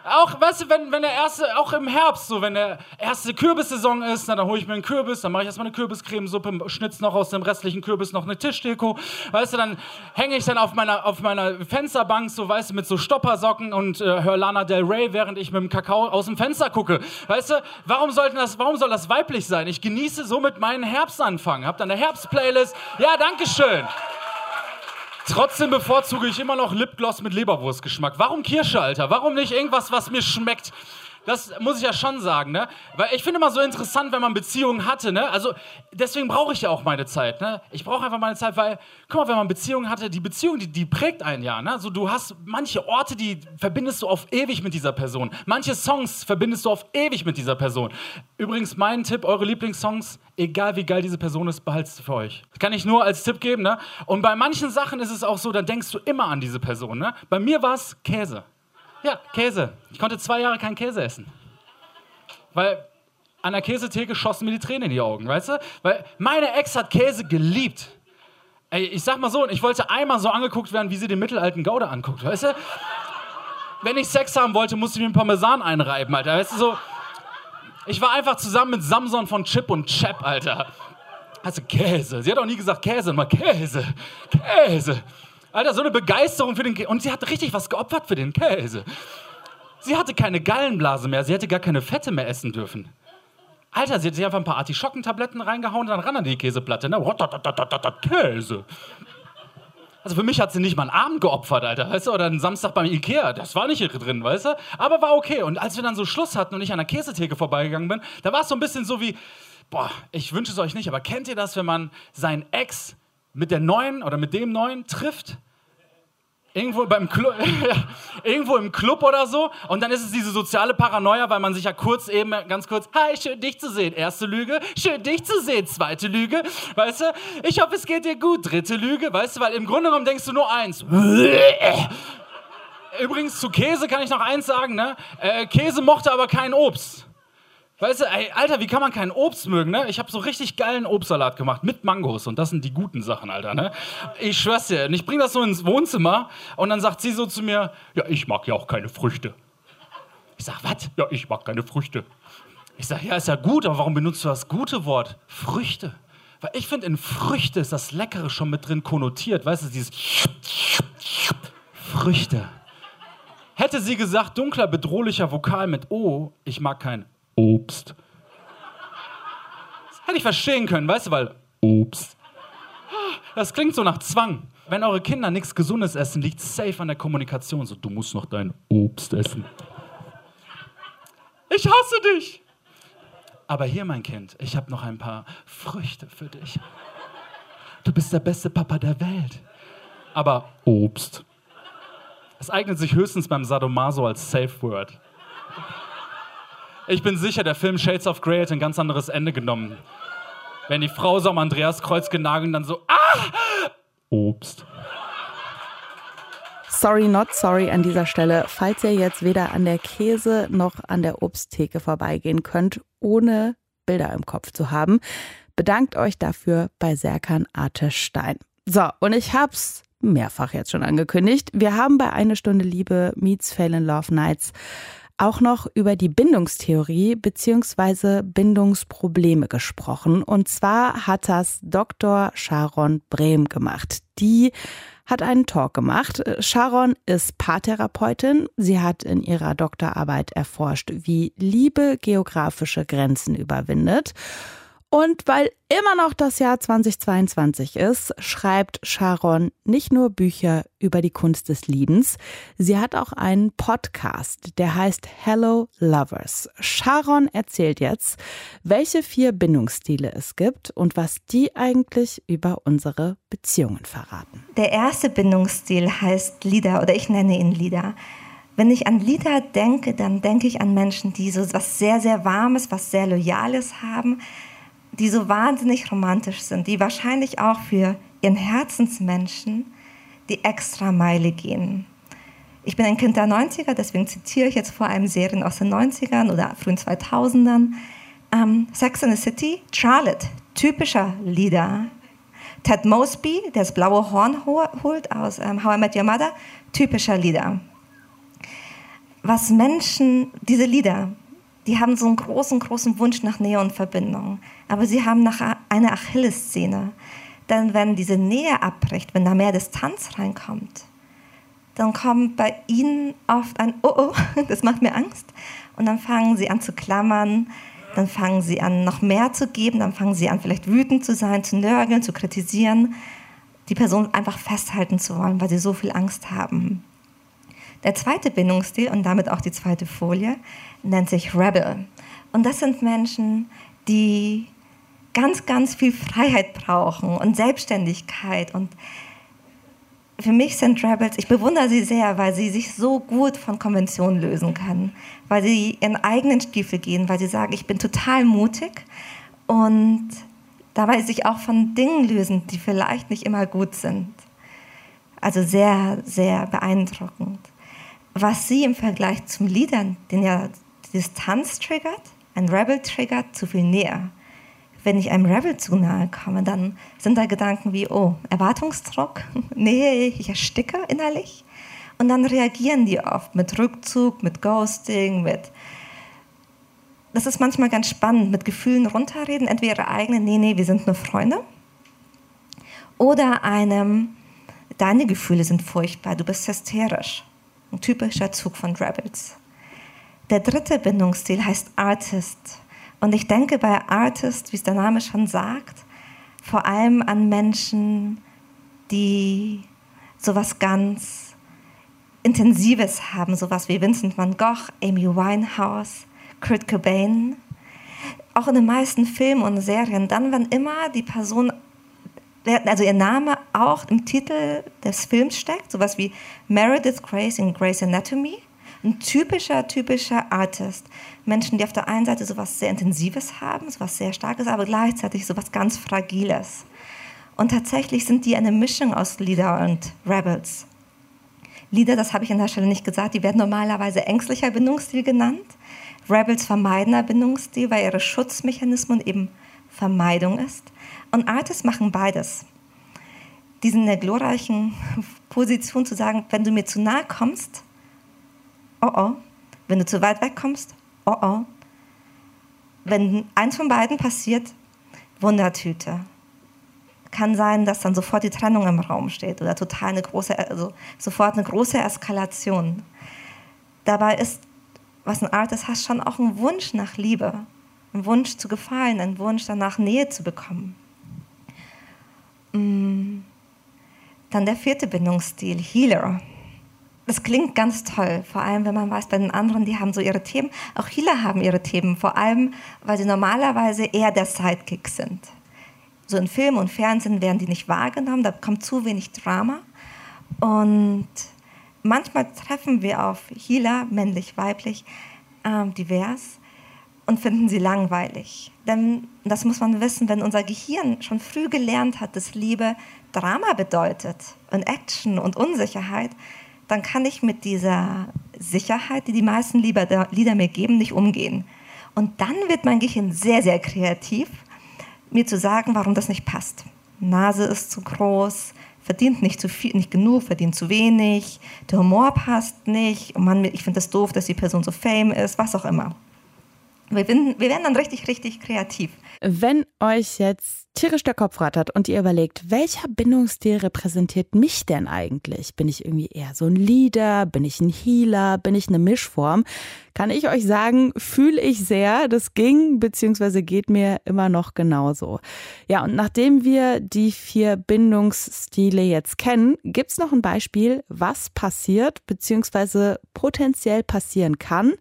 Auch, weißt du, wenn, wenn der erste, auch im Herbst, so, wenn der erste Kürbissaison ist, na, dann hole ich mir einen Kürbis, dann mache ich erstmal eine Kürbiscremesuppe, schnitz noch aus dem restlichen Kürbis noch eine Tischdeko. Weißt du, dann hänge ich dann auf meiner, auf meiner Fensterbank, so, weißt du, mit so Stoppersocken und äh, höre Lana Del Rey, während ich mit dem Kakao aus dem Fenster gucke. Weißt du, warum, sollten das, warum soll das weiblich sein? Ich genieße somit meinen Herbstanfang. Hab dann eine Herbstplaylist. Ja, Dankeschön. Trotzdem bevorzuge ich immer noch Lipgloss mit Leberwurstgeschmack. Warum Kirsche, Alter? Warum nicht irgendwas, was mir schmeckt? Das muss ich ja schon sagen, ne? Weil ich finde immer so interessant, wenn man Beziehungen hatte, ne? Also deswegen brauche ich ja auch meine Zeit, ne? Ich brauche einfach meine Zeit, weil, guck mal, wenn man Beziehungen hatte, die Beziehung, die, die prägt einen ja, ne? Also du hast manche Orte, die verbindest du auf ewig mit dieser Person. Manche Songs verbindest du auf ewig mit dieser Person. Übrigens, mein Tipp, eure Lieblingssongs, egal wie geil diese Person ist, behaltet für euch. Das kann ich nur als Tipp geben, ne? Und bei manchen Sachen ist es auch so, dann denkst du immer an diese Person, ne? Bei mir war es Käse. Ja, Käse. Ich konnte zwei Jahre keinen Käse essen. Weil an der Käsetheke schossen mir die Tränen in die Augen, weißt du? Weil meine Ex hat Käse geliebt. Ey, ich sag mal so, ich wollte einmal so angeguckt werden, wie sie den mittelalten Gouda anguckt, weißt du? Wenn ich Sex haben wollte, musste ich mir einen Parmesan einreiben, Alter. Weißt du, so. Ich war einfach zusammen mit Samson von Chip und Chap, Alter. Also Käse. Sie hat auch nie gesagt Käse, immer Käse. Käse. Alter, so eine Begeisterung für den Käse. Und sie hat richtig was geopfert für den Käse. Sie hatte keine Gallenblase mehr, sie hätte gar keine Fette mehr essen dürfen. Alter, sie hat sich einfach ein paar Artischockentabletten reingehauen und dann ran an die Käseplatte. Ne? Käse. Also für mich hat sie nicht mal einen Abend geopfert, Alter, weißt du, oder einen Samstag beim Ikea. Das war nicht drin, weißt du? Aber war okay. Und als wir dann so Schluss hatten und ich an der Käsetheke vorbeigegangen bin, da war es so ein bisschen so wie, boah, ich wünsche es euch nicht, aber kennt ihr das, wenn man seinen Ex mit der neuen oder mit dem neuen trifft Irgendwo, beim Club, irgendwo im Club oder so. Und dann ist es diese soziale Paranoia, weil man sich ja kurz eben, ganz kurz, hi, schön dich zu sehen. Erste Lüge, schön dich zu sehen. Zweite Lüge, weißt du, ich hoffe, es geht dir gut. Dritte Lüge, weißt du, weil im Grunde genommen denkst du nur eins. Übrigens, zu Käse kann ich noch eins sagen, ne? Äh, Käse mochte aber kein Obst. Weißt du, ey, Alter, wie kann man kein Obst mögen, ne? Ich habe so richtig geilen Obstsalat gemacht mit Mangos und das sind die guten Sachen, Alter, ne? Ich schwör's dir, und ich bring das so ins Wohnzimmer und dann sagt sie so zu mir, ja, ich mag ja auch keine Früchte. Ich sag, was? Ja, ich mag keine Früchte. Ich sag, ja, ist ja gut, aber warum benutzt du das gute Wort Früchte? Weil ich finde, in Früchte ist das Leckere schon mit drin konnotiert, weißt du, dieses Früchte. Hätte sie gesagt, dunkler, bedrohlicher Vokal mit O, ich mag kein Obst. Das hätte ich verstehen können, weißt du, weil Obst. Das klingt so nach Zwang. Wenn eure Kinder nichts Gesundes essen, liegt safe an der Kommunikation. So, du musst noch dein Obst essen. Ich hasse dich. Aber hier, mein Kind, ich habe noch ein paar Früchte für dich. Du bist der beste Papa der Welt. Aber Obst. Es eignet sich höchstens beim Sadomaso als Safe Word. Ich bin sicher, der Film Shades of Grey hätte ein ganz anderes Ende genommen. Wenn die Frau so am Andreas Kreuz genagelt dann so, ah! Obst. Sorry, not sorry an dieser Stelle, falls ihr jetzt weder an der Käse noch an der Obsttheke vorbeigehen könnt, ohne Bilder im Kopf zu haben. Bedankt euch dafür bei Serkan Artestein. So, und ich hab's mehrfach jetzt schon angekündigt. Wir haben bei Eine Stunde Liebe Meets Fail in Love Nights auch noch über die Bindungstheorie bzw. Bindungsprobleme gesprochen. Und zwar hat das Dr. Sharon Brehm gemacht. Die hat einen Talk gemacht. Sharon ist Paartherapeutin. Sie hat in ihrer Doktorarbeit erforscht, wie Liebe geografische Grenzen überwindet. Und weil immer noch das Jahr 2022 ist, schreibt Sharon nicht nur Bücher über die Kunst des Liebens, sie hat auch einen Podcast, der heißt Hello Lovers. Sharon erzählt jetzt, welche vier Bindungsstile es gibt und was die eigentlich über unsere Beziehungen verraten. Der erste Bindungsstil heißt Lieder oder ich nenne ihn Lieder. Wenn ich an Lieder denke, dann denke ich an Menschen, die so was sehr, sehr Warmes, was sehr Loyales haben, die so wahnsinnig romantisch sind, die wahrscheinlich auch für ihren Herzensmenschen die extra Meile gehen. Ich bin ein Kind der 90er, deswegen zitiere ich jetzt vor allem Serien aus den 90ern oder frühen 2000ern. Ähm, Sex in the City, Charlotte, typischer Lieder. Ted Mosby, der das blaue Horn holt aus ähm, How I Met Your Mother, typischer Lieder. Was Menschen, diese Lieder, die haben so einen großen, großen Wunsch nach Nähe und Verbindung. Aber sie haben nach eine Achillessehne. Denn wenn diese Nähe abbricht, wenn da mehr Distanz reinkommt, dann kommt bei ihnen oft ein Oh, oh, das macht mir Angst. Und dann fangen sie an zu klammern, dann fangen sie an, noch mehr zu geben, dann fangen sie an, vielleicht wütend zu sein, zu nörgeln, zu kritisieren, die Person einfach festhalten zu wollen, weil sie so viel Angst haben. Der zweite Bindungsstil und damit auch die zweite Folie nennt sich Rebel. Und das sind Menschen, die ganz, ganz viel Freiheit brauchen und Selbstständigkeit und für mich sind Rebels, ich bewundere sie sehr, weil sie sich so gut von Konventionen lösen können, weil sie ihren eigenen Stiefel gehen, weil sie sagen, ich bin total mutig und dabei sich auch von Dingen lösen, die vielleicht nicht immer gut sind. Also sehr, sehr beeindruckend. Was sie im Vergleich zum Liedern, den ja Distanz triggert, ein Rebel triggert, zu viel näher wenn ich einem Rebel zu nahe komme, dann sind da Gedanken wie, oh, Erwartungsdruck, nee, ich ersticke innerlich. Und dann reagieren die oft mit Rückzug, mit Ghosting, mit. Das ist manchmal ganz spannend, mit Gefühlen runterreden, entweder ihre eigenen, nee, nee, wir sind nur Freunde. Oder einem, deine Gefühle sind furchtbar, du bist hysterisch. Ein typischer Zug von Rebels. Der dritte Bindungsstil heißt Artist. Und ich denke bei Artist, wie es der Name schon sagt, vor allem an Menschen, die sowas ganz Intensives haben, sowas wie Vincent van Gogh, Amy Winehouse, Kurt Cobain. Auch in den meisten Filmen und Serien, dann, wenn immer die Person, also ihr Name auch im Titel des Films steckt, sowas wie Meredith Grace in Grey's Anatomy, ein typischer, typischer Artist. Menschen, die auf der einen Seite so etwas sehr Intensives haben, so etwas sehr Starkes, aber gleichzeitig so etwas ganz Fragiles. Und tatsächlich sind die eine Mischung aus Leader und Rebels. Leader, das habe ich an der Stelle nicht gesagt, die werden normalerweise ängstlicher Bindungsstil genannt. Rebels vermeidender Bindungsstil, weil ihre Schutzmechanismen eben Vermeidung ist. Und Artists machen beides. Die sind in der glorreichen Position zu sagen, wenn du mir zu nahe kommst, oh oh. Wenn du zu weit weg kommst, oh oh. Wenn eins von beiden passiert, Wundertüte. Kann sein, dass dann sofort die Trennung im Raum steht oder total eine große, also sofort eine große Eskalation. Dabei ist, was ein Artist hat, schon auch ein Wunsch nach Liebe, ein Wunsch zu gefallen, ein Wunsch danach Nähe zu bekommen. Mm. Dann der vierte Bindungsstil, Healer das klingt ganz toll, vor allem wenn man weiß, bei den anderen, die haben so ihre Themen. Auch Healer haben ihre Themen, vor allem, weil sie normalerweise eher der Sidekick sind. So in Film und Fernsehen werden die nicht wahrgenommen, da kommt zu wenig Drama. Und manchmal treffen wir auf Healer, männlich, weiblich, äh, divers, und finden sie langweilig. Denn das muss man wissen, wenn unser Gehirn schon früh gelernt hat, dass Liebe Drama bedeutet und Action und Unsicherheit, dann kann ich mit dieser Sicherheit, die die meisten Lieder, mir geben, nicht umgehen. Und dann wird mein Gehirn sehr, sehr kreativ, mir zu sagen, warum das nicht passt. Nase ist zu groß, verdient nicht, zu viel, nicht genug, verdient zu wenig, der Humor passt nicht, Mann, ich finde das doof, dass die Person so fame ist, was auch immer. Wir, wir werden dann richtig, richtig kreativ. Wenn euch jetzt tierisch der Kopf rattert und ihr überlegt, welcher Bindungsstil repräsentiert mich denn eigentlich? Bin ich irgendwie eher so ein Leader? Bin ich ein Healer? Bin ich eine Mischform? Kann ich euch sagen, fühle ich sehr. Das ging bzw. geht mir immer noch genauso. Ja, und nachdem wir die vier Bindungsstile jetzt kennen, gibt es noch ein Beispiel, was passiert bzw. potenziell passieren kann,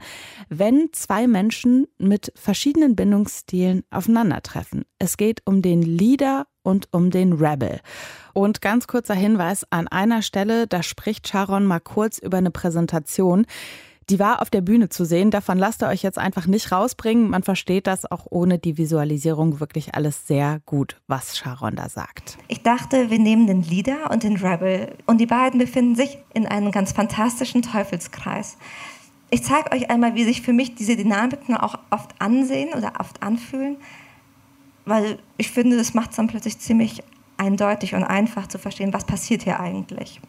wenn zwei Menschen mit verschiedenen Bindungsstilen aufeinandertreffen. Es geht um den Leader und um den Rebel. Und ganz kurzer Hinweis an einer Stelle, da spricht Sharon mal kurz über eine Präsentation. Die war auf der Bühne zu sehen. Davon lasst ihr euch jetzt einfach nicht rausbringen. Man versteht das auch ohne die Visualisierung wirklich alles sehr gut, was Sharon da sagt. Ich dachte, wir nehmen den Leader und den Rebel und die beiden befinden sich in einem ganz fantastischen Teufelskreis. Ich zeige euch einmal, wie sich für mich diese Dynamiken auch oft ansehen oder oft anfühlen weil ich finde, das macht es dann plötzlich ziemlich eindeutig und einfach zu verstehen, was passiert hier eigentlich.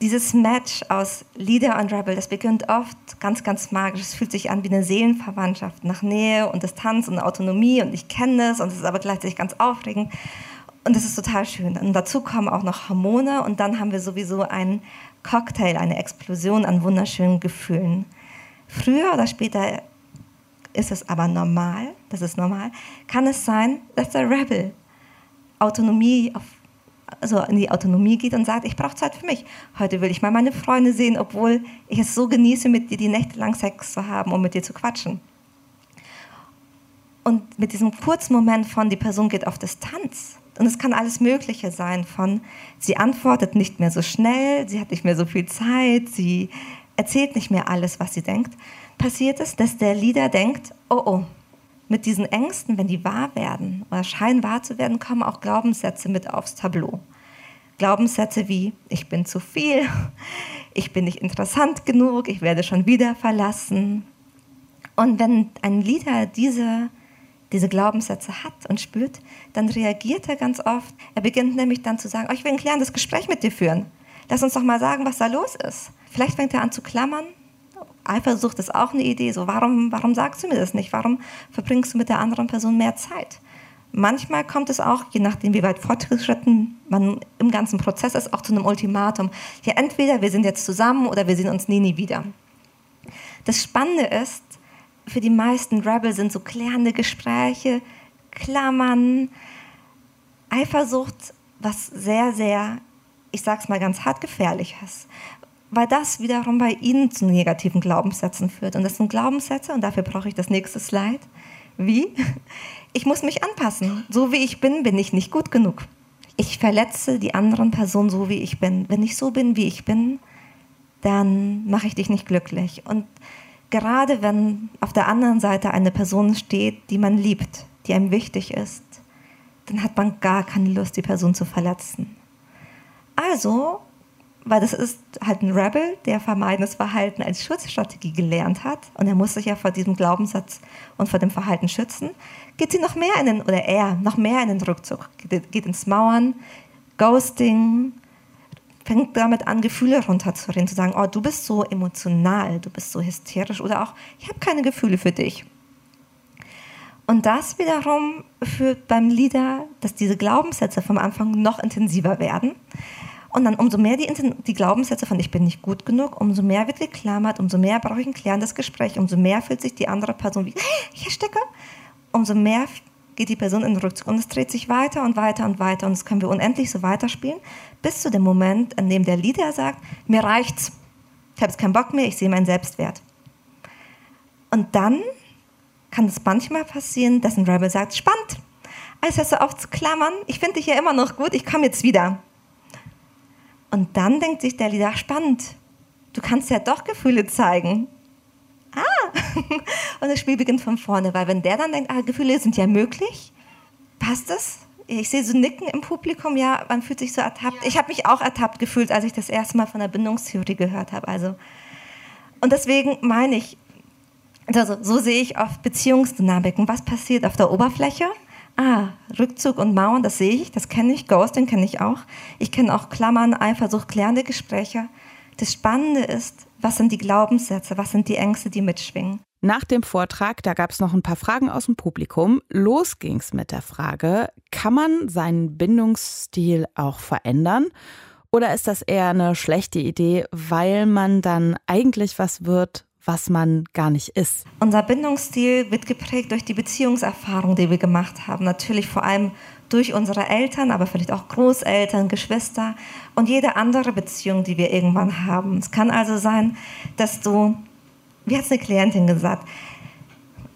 Dieses Match aus Leader und Rebel, das beginnt oft ganz, ganz magisch. Es fühlt sich an wie eine Seelenverwandtschaft nach Nähe und Distanz und Autonomie und ich kenne es und es ist aber gleichzeitig ganz aufregend. Und das ist total schön. Und dazu kommen auch noch Hormone und dann haben wir sowieso einen Cocktail, eine Explosion an wunderschönen Gefühlen. Früher oder später ist es aber normal, das ist normal, kann es sein, dass der Rebel Autonomie auf, also in die Autonomie geht und sagt, ich brauche Zeit für mich. Heute will ich mal meine Freunde sehen, obwohl ich es so genieße, mit dir die Nächte lang Sex zu haben und mit dir zu quatschen. Und mit diesem kurzen Moment von, die Person geht auf Distanz. Und es kann alles Mögliche sein, von, sie antwortet nicht mehr so schnell, sie hat nicht mehr so viel Zeit, sie erzählt nicht mehr alles, was sie denkt. Passiert es, dass der Leader denkt, oh oh, mit diesen Ängsten, wenn die wahr werden oder scheinen wahr zu werden, kommen auch Glaubenssätze mit aufs Tableau. Glaubenssätze wie, ich bin zu viel, ich bin nicht interessant genug, ich werde schon wieder verlassen. Und wenn ein Leader diese, diese Glaubenssätze hat und spürt, dann reagiert er ganz oft. Er beginnt nämlich dann zu sagen, oh, ich will ein klärendes Gespräch mit dir führen. Lass uns doch mal sagen, was da los ist. Vielleicht fängt er an zu klammern, Eifersucht ist auch eine Idee. So, warum, warum sagst du mir das nicht? Warum verbringst du mit der anderen Person mehr Zeit? Manchmal kommt es auch, je nachdem, wie weit fortgeschritten man im ganzen Prozess ist, auch zu einem Ultimatum. Ja, entweder wir sind jetzt zusammen oder wir sehen uns nie, nie wieder. Das Spannende ist, für die meisten Rebel sind so klärende Gespräche, Klammern, Eifersucht, was sehr, sehr, ich sag's mal ganz hart, gefährlich ist weil das wiederum bei ihnen zu negativen Glaubenssätzen führt. Und das sind Glaubenssätze, und dafür brauche ich das nächste Slide. Wie? Ich muss mich anpassen. So wie ich bin, bin ich nicht gut genug. Ich verletze die anderen Personen so, wie ich bin. Wenn ich so bin, wie ich bin, dann mache ich dich nicht glücklich. Und gerade wenn auf der anderen Seite eine Person steht, die man liebt, die einem wichtig ist, dann hat man gar keine Lust, die Person zu verletzen. Also weil das ist halt ein Rebel, der vermeidendes Verhalten als Schutzstrategie gelernt hat. Und er muss sich ja vor diesem Glaubenssatz und vor dem Verhalten schützen, geht sie noch mehr in den, oder er, noch mehr in den Rückzug, geht, ins Mauern, Ghosting, fängt damit an, Gefühle runterzureden, zu sagen, oh, du bist so emotional, du bist so hysterisch oder auch, ich habe keine Gefühle für dich. Und das wiederum führt beim Leader, dass diese Glaubenssätze vom Anfang noch intensiver werden und dann umso mehr die, die Glaubenssätze von ich bin nicht gut genug, umso mehr wird geklammert, umso mehr brauche ich ein klärendes Gespräch, umso mehr fühlt sich die andere Person wie, ich stecke, umso mehr geht die Person in den Rückzug. Und es dreht sich weiter und weiter und weiter und das können wir unendlich so weiterspielen, bis zu dem Moment, an dem der Leader sagt, mir reicht's, ich habe jetzt keinen Bock mehr, ich sehe meinen Selbstwert. Und dann kann es manchmal passieren, dass ein Rebel sagt, spannend, als hörst du auf zu klammern, ich finde dich ja immer noch gut, ich komme jetzt wieder. Und dann denkt sich der Leader, spannend, du kannst ja doch Gefühle zeigen. Ah, und das Spiel beginnt von vorne, weil wenn der dann denkt, ah, Gefühle sind ja möglich, passt das? Ich sehe so Nicken im Publikum, ja, man fühlt sich so ertappt. Ich habe mich auch ertappt gefühlt, als ich das erste Mal von der Bindungstheorie gehört habe. Also, und deswegen meine ich, also so sehe ich oft Beziehungsdynamiken. Was passiert auf der Oberfläche? Ah, Rückzug und Mauern, das sehe ich, das kenne ich, Ghosting kenne ich auch. Ich kenne auch Klammern, Eifersucht, klärende Gespräche. Das Spannende ist, was sind die Glaubenssätze, was sind die Ängste, die mitschwingen. Nach dem Vortrag, da gab es noch ein paar Fragen aus dem Publikum. Los ging es mit der Frage, kann man seinen Bindungsstil auch verändern? Oder ist das eher eine schlechte Idee, weil man dann eigentlich was wird, was man gar nicht ist. Unser Bindungsstil wird geprägt durch die Beziehungserfahrung, die wir gemacht haben. Natürlich vor allem durch unsere Eltern, aber vielleicht auch Großeltern, Geschwister und jede andere Beziehung, die wir irgendwann haben. Es kann also sein, dass du, wie hat es eine Klientin gesagt,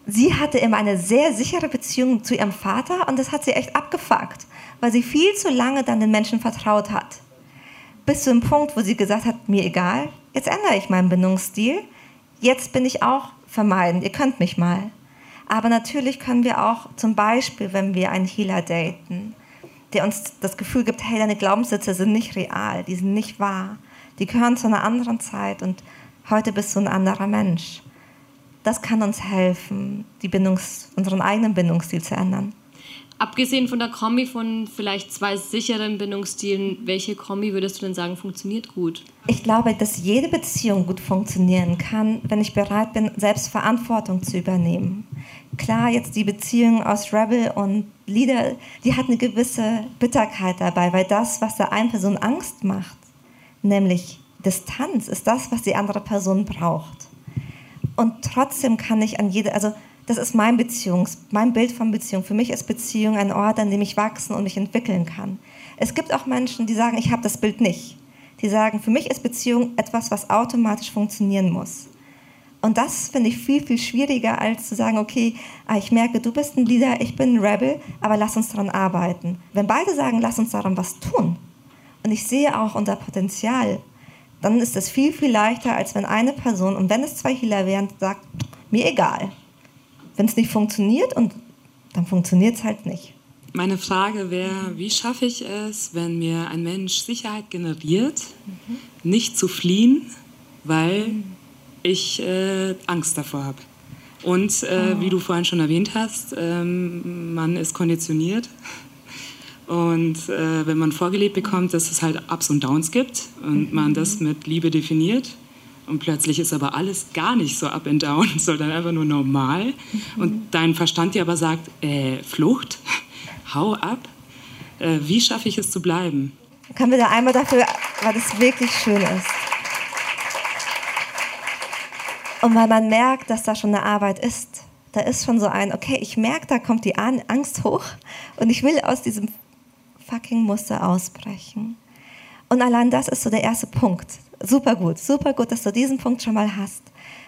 sie hatte immer eine sehr sichere Beziehung zu ihrem Vater und das hat sie echt abgefuckt, weil sie viel zu lange dann den Menschen vertraut hat. Bis zu dem Punkt, wo sie gesagt hat, mir egal, jetzt ändere ich meinen Bindungsstil jetzt bin ich auch vermeiden, ihr könnt mich mal. Aber natürlich können wir auch zum Beispiel, wenn wir einen Healer daten, der uns das Gefühl gibt, hey, deine Glaubenssätze sind nicht real, die sind nicht wahr, die gehören zu einer anderen Zeit und heute bist du ein anderer Mensch. Das kann uns helfen, die Bindungs-, unseren eigenen Bindungsstil zu ändern. Abgesehen von der Kombi von vielleicht zwei sicheren Bindungsstilen, welche Kombi würdest du denn sagen, funktioniert gut? Ich glaube, dass jede Beziehung gut funktionieren kann, wenn ich bereit bin, selbst Verantwortung zu übernehmen. Klar, jetzt die Beziehung aus Rebel und Leader, die hat eine gewisse Bitterkeit dabei, weil das, was der einen Person Angst macht, nämlich Distanz, ist das, was die andere Person braucht. Und trotzdem kann ich an jede, also das ist mein Beziehungs, mein Bild von Beziehung. Für mich ist Beziehung ein Ort, an dem ich wachsen und mich entwickeln kann. Es gibt auch Menschen, die sagen, ich habe das Bild nicht. Die sagen, für mich ist Beziehung etwas, was automatisch funktionieren muss. Und das finde ich viel, viel schwieriger, als zu sagen, okay, ah, ich merke, du bist ein Leader, ich bin ein Rebel, aber lass uns daran arbeiten. Wenn beide sagen, lass uns daran was tun, und ich sehe auch unser Potenzial, dann ist es viel, viel leichter, als wenn eine Person, und wenn es zwei Healer wären, sagt, mir egal, wenn es nicht funktioniert und dann funktioniert es halt nicht. Meine Frage wäre, wie schaffe ich es, wenn mir ein Mensch Sicherheit generiert, mhm. nicht zu fliehen, weil mhm. ich äh, Angst davor habe. Und äh, oh. wie du vorhin schon erwähnt hast, ähm, man ist konditioniert. Und äh, wenn man vorgelebt bekommt, dass es halt Ups und Downs gibt und mhm. man das mit Liebe definiert, und plötzlich ist aber alles gar nicht so up and down, sondern einfach nur normal. Mhm. Und dein Verstand dir aber sagt, äh, Flucht, hau ab. Äh, wie schaffe ich es zu bleiben? Können wir da einmal dafür, weil das wirklich schön ist. Und weil man merkt, dass da schon eine Arbeit ist. Da ist schon so ein, okay, ich merke, da kommt die Angst hoch und ich will aus diesem fucking Muster ausbrechen. Und allein das ist so der erste Punkt super gut, super gut, dass du diesen Punkt schon mal hast.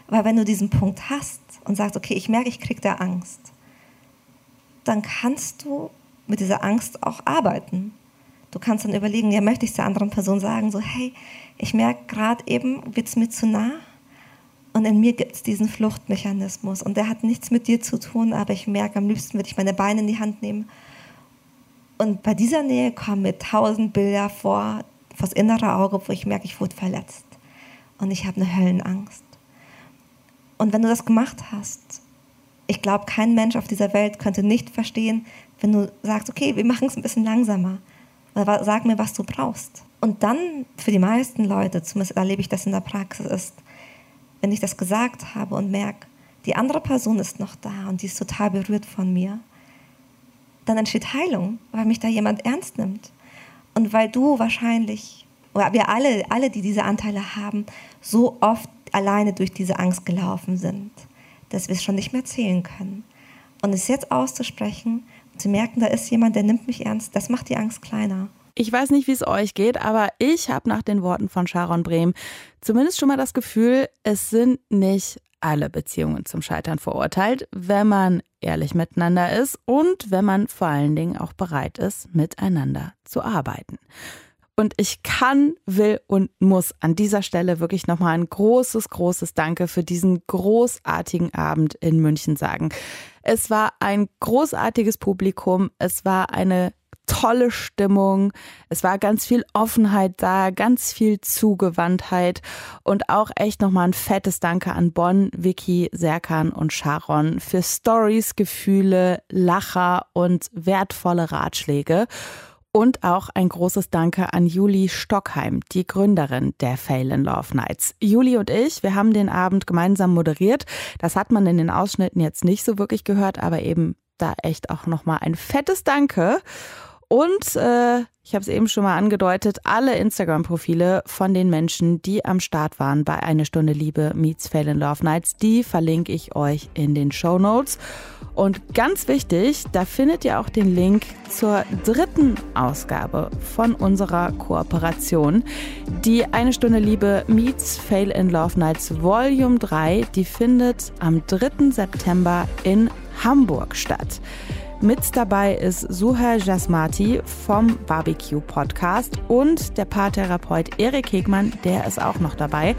Weil wenn du diesen Punkt hast und sagst, okay, ich merke, ich kriege da Angst, dann kannst du mit dieser Angst auch arbeiten. Du kannst dann überlegen, ja, möchte ich der anderen Person sagen, so, hey, ich merke gerade eben, wird es mir zu nah? Und in mir gibt es diesen Fluchtmechanismus und der hat nichts mit dir zu tun, aber ich merke, am liebsten würde ich meine Beine in die Hand nehmen. Und bei dieser Nähe kommen mir tausend Bilder vor, vors innere Auge, wo ich merke, ich wurde verletzt. Und ich habe eine Höllenangst. Und wenn du das gemacht hast, ich glaube, kein Mensch auf dieser Welt könnte nicht verstehen, wenn du sagst, okay, wir machen es ein bisschen langsamer. Oder sag mir, was du brauchst. Und dann für die meisten Leute, zumindest erlebe ich das in der Praxis, ist, wenn ich das gesagt habe und merke, die andere Person ist noch da und die ist total berührt von mir, dann entsteht Heilung, weil mich da jemand ernst nimmt. Und weil du wahrscheinlich, oder wir alle, alle, die diese Anteile haben, so oft alleine durch diese Angst gelaufen sind, dass wir es schon nicht mehr zählen können. Und es jetzt auszusprechen, zu merken, da ist jemand, der nimmt mich ernst, das macht die Angst kleiner. Ich weiß nicht, wie es euch geht, aber ich habe nach den Worten von Sharon Brehm zumindest schon mal das Gefühl, es sind nicht alle Beziehungen zum Scheitern verurteilt, wenn man ehrlich miteinander ist und wenn man vor allen Dingen auch bereit ist, miteinander zu arbeiten. Und ich kann, will und muss an dieser Stelle wirklich nochmal ein großes, großes Danke für diesen großartigen Abend in München sagen. Es war ein großartiges Publikum. Es war eine tolle Stimmung. Es war ganz viel Offenheit da, ganz viel Zugewandtheit und auch echt nochmal ein fettes Danke an Bonn, Vicky, Serkan und Sharon für Stories, Gefühle, Lacher und wertvolle Ratschläge. Und auch ein großes Danke an Juli Stockheim, die Gründerin der Fail in Love Nights. Juli und ich, wir haben den Abend gemeinsam moderiert. Das hat man in den Ausschnitten jetzt nicht so wirklich gehört, aber eben da echt auch nochmal ein fettes Danke. Und äh, ich habe es eben schon mal angedeutet, alle Instagram-Profile von den Menschen, die am Start waren bei Eine Stunde Liebe meets Fail in Love Nights, die verlinke ich euch in den Show Notes. Und ganz wichtig, da findet ihr auch den Link zur dritten Ausgabe von unserer Kooperation. Die Eine Stunde Liebe meets Fail in Love Nights Volume 3, die findet am 3. September in Hamburg statt. Mit dabei ist Suher Jasmati vom Barbecue Podcast und der Paartherapeut Erik Hegmann, der ist auch noch dabei.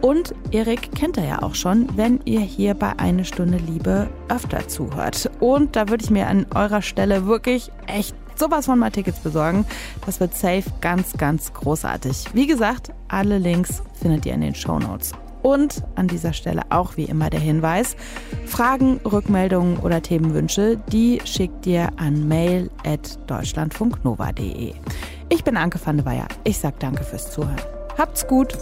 Und Erik kennt er ja auch schon, wenn ihr hier bei Eine Stunde Liebe öfter zuhört. Und da würde ich mir an eurer Stelle wirklich echt sowas von mal Tickets besorgen. Das wird safe ganz, ganz großartig. Wie gesagt, alle Links findet ihr in den Show Notes. Und an dieser Stelle auch wie immer der Hinweis, Fragen, Rückmeldungen oder Themenwünsche, die schickt ihr an mail.deutschlandfunknova.de. Ich bin Anke van de Weyer. Ich sag danke fürs Zuhören. Habt's gut.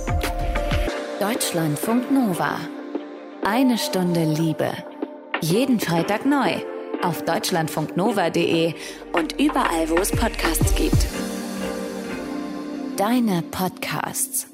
Deutschlandfunk Nova. Eine Stunde Liebe. Jeden Freitag neu. Auf deutschlandfunknova.de und überall, wo es Podcasts gibt. Deine Podcasts.